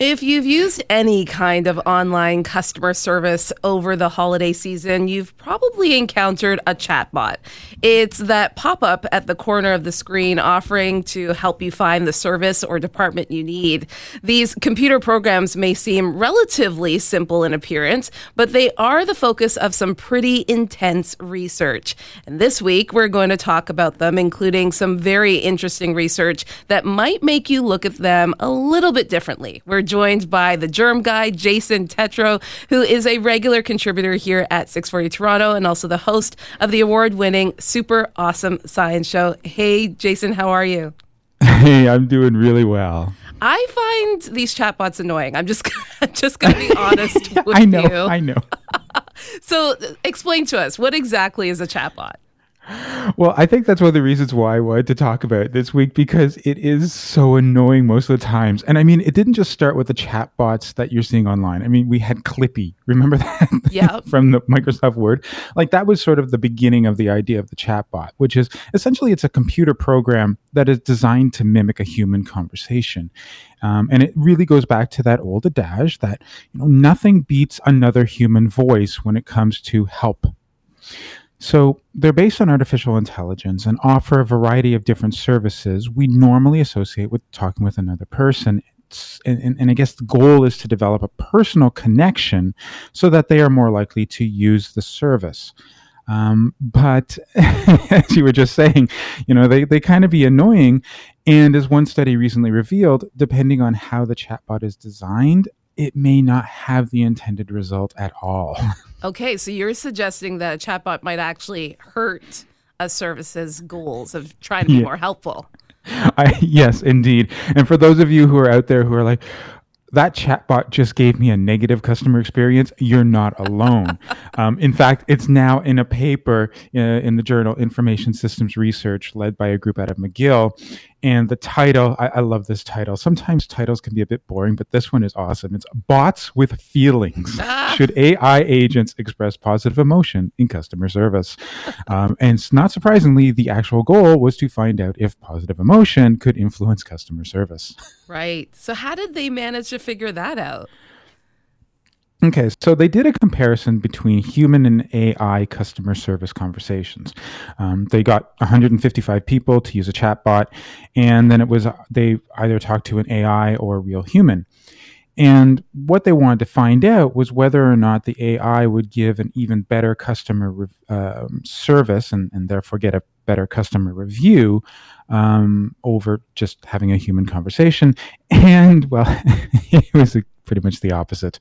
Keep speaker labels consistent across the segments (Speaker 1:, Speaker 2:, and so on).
Speaker 1: If you've used any kind of online customer service over the holiday season, you've probably encountered a chatbot. It's that pop up at the corner of the screen offering to help you find the service or department you need. These computer programs may seem relatively simple in appearance, but they are the focus of some pretty intense research. And this week, we're going to talk about them, including some very interesting research that might make you look at them a little bit differently. We're joined by the germ guy, Jason Tetro, who is a regular contributor here at 640 Toronto and also the host of the award winning Super Awesome Science Show. Hey, Jason, how are you?
Speaker 2: Hey, I'm doing really well.
Speaker 1: I find these chatbots annoying. I'm just just going to be honest with
Speaker 2: I know,
Speaker 1: you.
Speaker 2: I know.
Speaker 1: so, explain to us what exactly is a chatbot?
Speaker 2: Well, I think that's one of the reasons why I wanted to talk about it this week because it is so annoying most of the times. And I mean, it didn't just start with the chat bots that you're seeing online. I mean, we had Clippy. Remember that?
Speaker 1: Yeah.
Speaker 2: From the Microsoft Word. Like that was sort of the beginning of the idea of the chat bot, which is essentially it's a computer program that is designed to mimic a human conversation. Um, and it really goes back to that old adage that you know nothing beats another human voice when it comes to help. So they're based on artificial intelligence and offer a variety of different services we normally associate with talking with another person. And, and, and, I guess the goal is to develop a personal connection so that they are more likely to use the service. Um, but as you were just saying, you know, they, they kind of be annoying. And as one study recently revealed, depending on how the chatbot is designed, it may not have the intended result at all.
Speaker 1: Okay, so you're suggesting that a chatbot might actually hurt a service's goals of trying to be yeah. more helpful.
Speaker 2: I, yes, indeed. And for those of you who are out there who are like, that chatbot just gave me a negative customer experience. You're not alone. um, in fact, it's now in a paper uh, in the journal Information Systems Research, led by a group out of McGill. And the title, I, I, love this title. Sometimes titles can be a bit boring, but this one is awesome. It's Bots with Feelings. Ah. Should AI agents express positive emotion in customer service? Um, and not surprisingly, the actual goal was to find out if positive emotion could influence customer service.
Speaker 1: Right. So, how did they manage to figure that out?
Speaker 2: Okay, so they did a comparison between human and AI customer service conversations. Um, they got 155 people to use a chatbot, and then it was they either talked to an AI or a real human. And what they wanted to find out was whether or not the AI would give an even better customer uh, service and, and therefore get a better customer review um, over just having a human conversation. And well, it was pretty much the opposite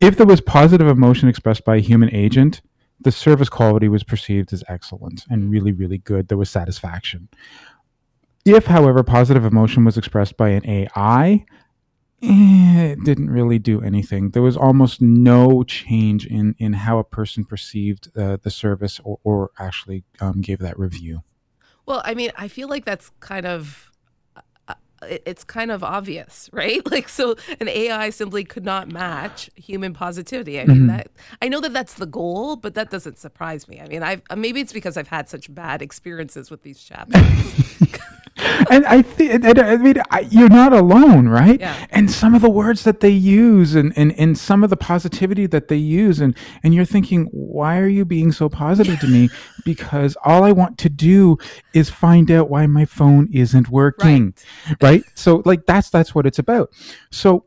Speaker 2: if there was positive emotion expressed by a human agent, the service quality was perceived as excellent and really, really good. There was satisfaction. If, however, positive emotion was expressed by an AI, eh, it didn't really do anything. There was almost no change in, in how a person perceived uh, the service or, or actually um, gave that review.
Speaker 1: Well, I mean, I feel like that's kind of it's kind of obvious, right? Like, so an AI simply could not match human positivity. I mean, mm-hmm. that I know that that's the goal, but that doesn't surprise me. I mean, I've maybe it's because I've had such bad experiences with these chatbots.
Speaker 2: and I think, I mean, I, you're not alone, right? Yeah. And some of the words that they use, and, and and some of the positivity that they use, and and you're thinking, why are you being so positive to me? Because all I want to do is find out why my phone isn't working, right? right? So, like that's that's what it's about. So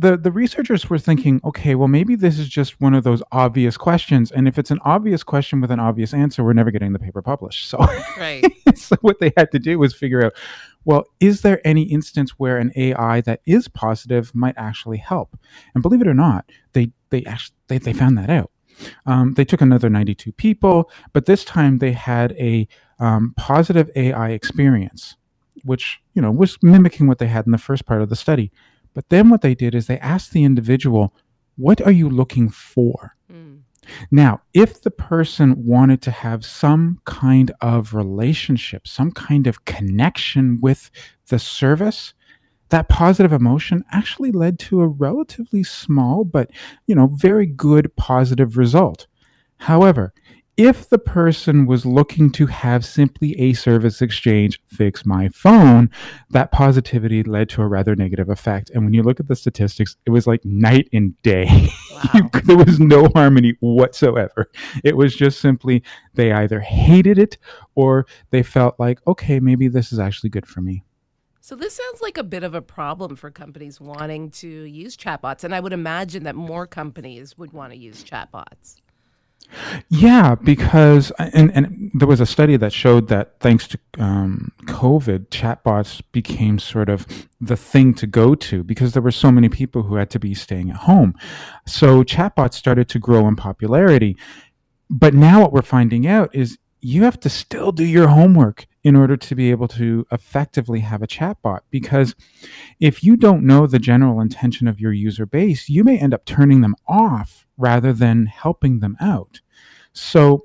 Speaker 2: the the researchers were thinking, okay, well maybe this is just one of those obvious questions, and if it's an obvious question with an obvious answer, we're never getting the paper published. So,
Speaker 1: right.
Speaker 2: so what they had to do was figure out, well, is there any instance where an AI that is positive might actually help? And believe it or not, they they actually they, they found that out. Um, they took another 92 people, but this time they had a um, positive AI experience, which you know was mimicking what they had in the first part of the study. But then what they did is they asked the individual, What are you looking for? Mm. Now, if the person wanted to have some kind of relationship, some kind of connection with the service, that positive emotion actually led to a relatively small but you know very good positive result however if the person was looking to have simply a service exchange fix my phone, that positivity led to a rather negative effect. And when you look at the statistics, it was like night and day. Wow. there was no harmony whatsoever. It was just simply they either hated it or they felt like, okay, maybe this is actually good for me.
Speaker 1: So this sounds like a bit of a problem for companies wanting to use chatbots, and I would imagine that more companies would want to use chatbots.
Speaker 2: Yeah, because and and there was a study that showed that thanks to um, COVID, chatbots became sort of the thing to go to because there were so many people who had to be staying at home. So chatbots started to grow in popularity. But now what we're finding out is you have to still do your homework in order to be able to effectively have a chatbot because if you don't know the general intention of your user base, you may end up turning them off rather than helping them out. So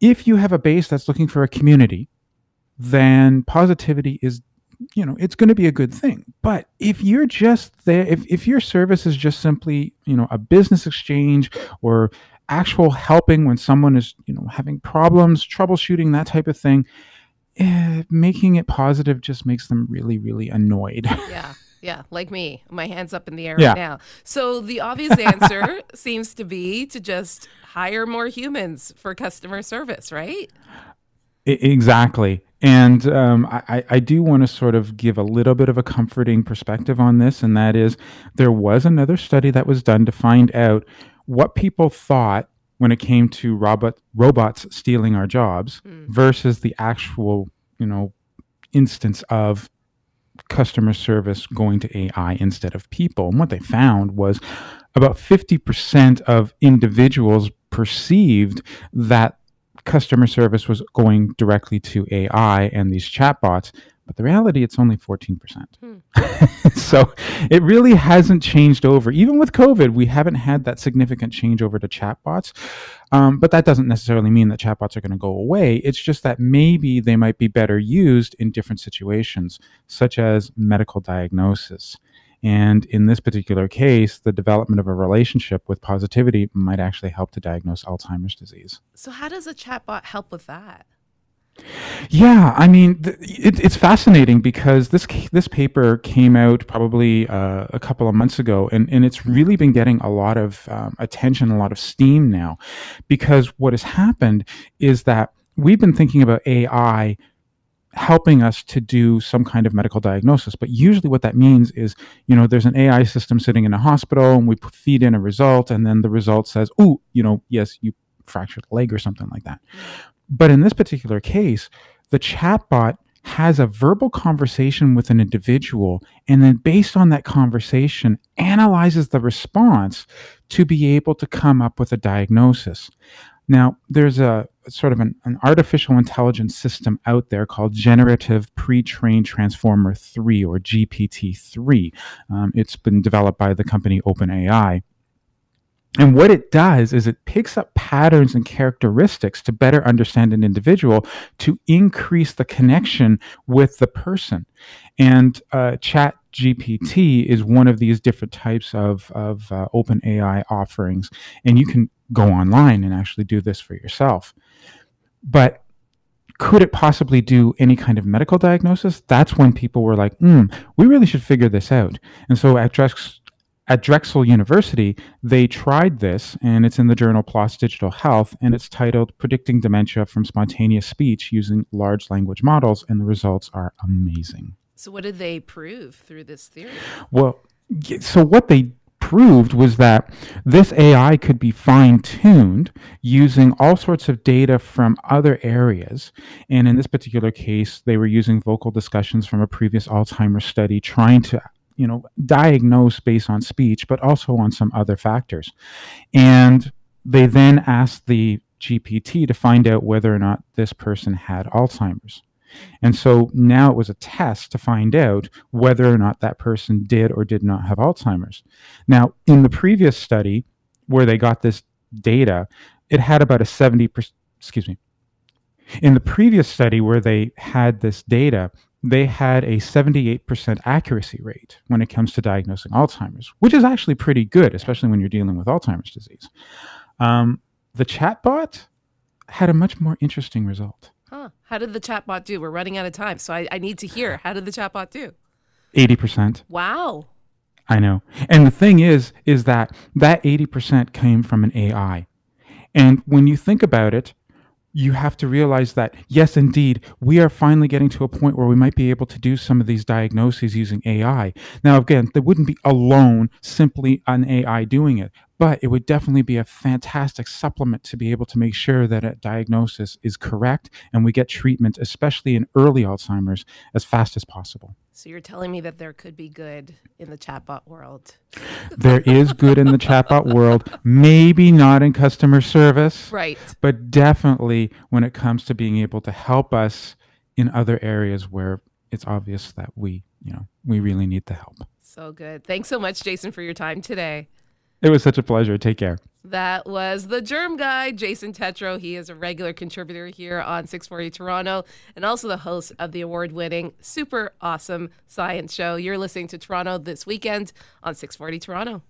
Speaker 2: if you have a base that's looking for a community, then positivity is you know it's going to be a good thing but if you're just there if, if your service is just simply you know a business exchange or actual helping when someone is you know having problems troubleshooting that type of thing eh, making it positive just makes them really really annoyed
Speaker 1: yeah yeah, like me. My hands up in the air yeah. right now. So the obvious answer seems to be to just hire more humans for customer service, right?
Speaker 2: Exactly. And um, I, I do want to sort of give a little bit of a comforting perspective on this, and that is there was another study that was done to find out what people thought when it came to robot robots stealing our jobs mm. versus the actual, you know, instance of customer service going to AI instead of people. And what they found was about 50% of individuals perceived that customer service was going directly to AI and these chatbots, but the reality it's only 14%. Hmm. so it really hasn't changed over. Even with COVID, we haven't had that significant change over to chatbots. Um, but that doesn't necessarily mean that chatbots are going to go away. It's just that maybe they might be better used in different situations, such as medical diagnosis. And in this particular case, the development of a relationship with positivity might actually help to diagnose Alzheimer's disease.
Speaker 1: So, how does a chatbot help with that?
Speaker 2: Yeah, I mean, th- it, it's fascinating because this this paper came out probably uh, a couple of months ago, and, and it's really been getting a lot of um, attention, a lot of steam now, because what has happened is that we've been thinking about AI helping us to do some kind of medical diagnosis. But usually, what that means is, you know, there's an AI system sitting in a hospital, and we feed in a result, and then the result says, "Oh, you know, yes, you fractured leg or something like that." But in this particular case, the chatbot has a verbal conversation with an individual and then based on that conversation analyzes the response to be able to come up with a diagnosis. Now there's a sort of an, an artificial intelligence system out there called generative pre-trained transformer 3 or gpt-3 um, it's been developed by the company openai and what it does is it picks up patterns and characteristics to better understand an individual to increase the connection with the person. And uh, Chat GPT is one of these different types of, of uh, open AI offerings. And you can go online and actually do this for yourself. But could it possibly do any kind of medical diagnosis? That's when people were like, hmm, we really should figure this out. And so at Drex, at Drexel University, they tried this, and it's in the journal PLOS Digital Health, and it's titled Predicting Dementia from Spontaneous Speech Using Large Language Models, and the results are amazing.
Speaker 1: So, what did they prove through this theory?
Speaker 2: Well, so what they proved was that this AI could be fine tuned using all sorts of data from other areas. And in this particular case, they were using vocal discussions from a previous Alzheimer's study, trying to you know, diagnose based on speech, but also on some other factors. And they then asked the GPT to find out whether or not this person had Alzheimer's. And so now it was a test to find out whether or not that person did or did not have Alzheimer's. Now, in the previous study where they got this data, it had about a 70%, excuse me. In the previous study where they had this data, they had a 78% accuracy rate when it comes to diagnosing Alzheimer's, which is actually pretty good, especially when you're dealing with Alzheimer's disease. Um, the chatbot, had a much more interesting result.
Speaker 1: Huh. How did the chatbot do? We're running out of time, so I, I need to hear. How did the chatbot do?
Speaker 2: 80%.
Speaker 1: Wow.
Speaker 2: I know. And the thing is, is that that 80% came from an AI. And when you think about it, you have to realize that, yes, indeed, we are finally getting to a point where we might be able to do some of these diagnoses using AI. Now, again, there wouldn't be alone simply an AI doing it, but it would definitely be a fantastic supplement to be able to make sure that a diagnosis is correct and we get treatment, especially in early Alzheimer's, as fast as possible.
Speaker 1: So you're telling me that there could be good in the chatbot world?
Speaker 2: there is good in the chatbot world, maybe not in customer service,
Speaker 1: right?
Speaker 2: But definitely when it comes to being able to help us in other areas where it's obvious that we, you know, we really need the help.
Speaker 1: So good. Thanks so much, Jason, for your time today.
Speaker 2: It was such a pleasure. Take care.
Speaker 1: That was the Germ Guy, Jason Tetro. He is a regular contributor here on 640 Toronto and also the host of the award winning, super awesome science show. You're listening to Toronto this weekend on 640 Toronto.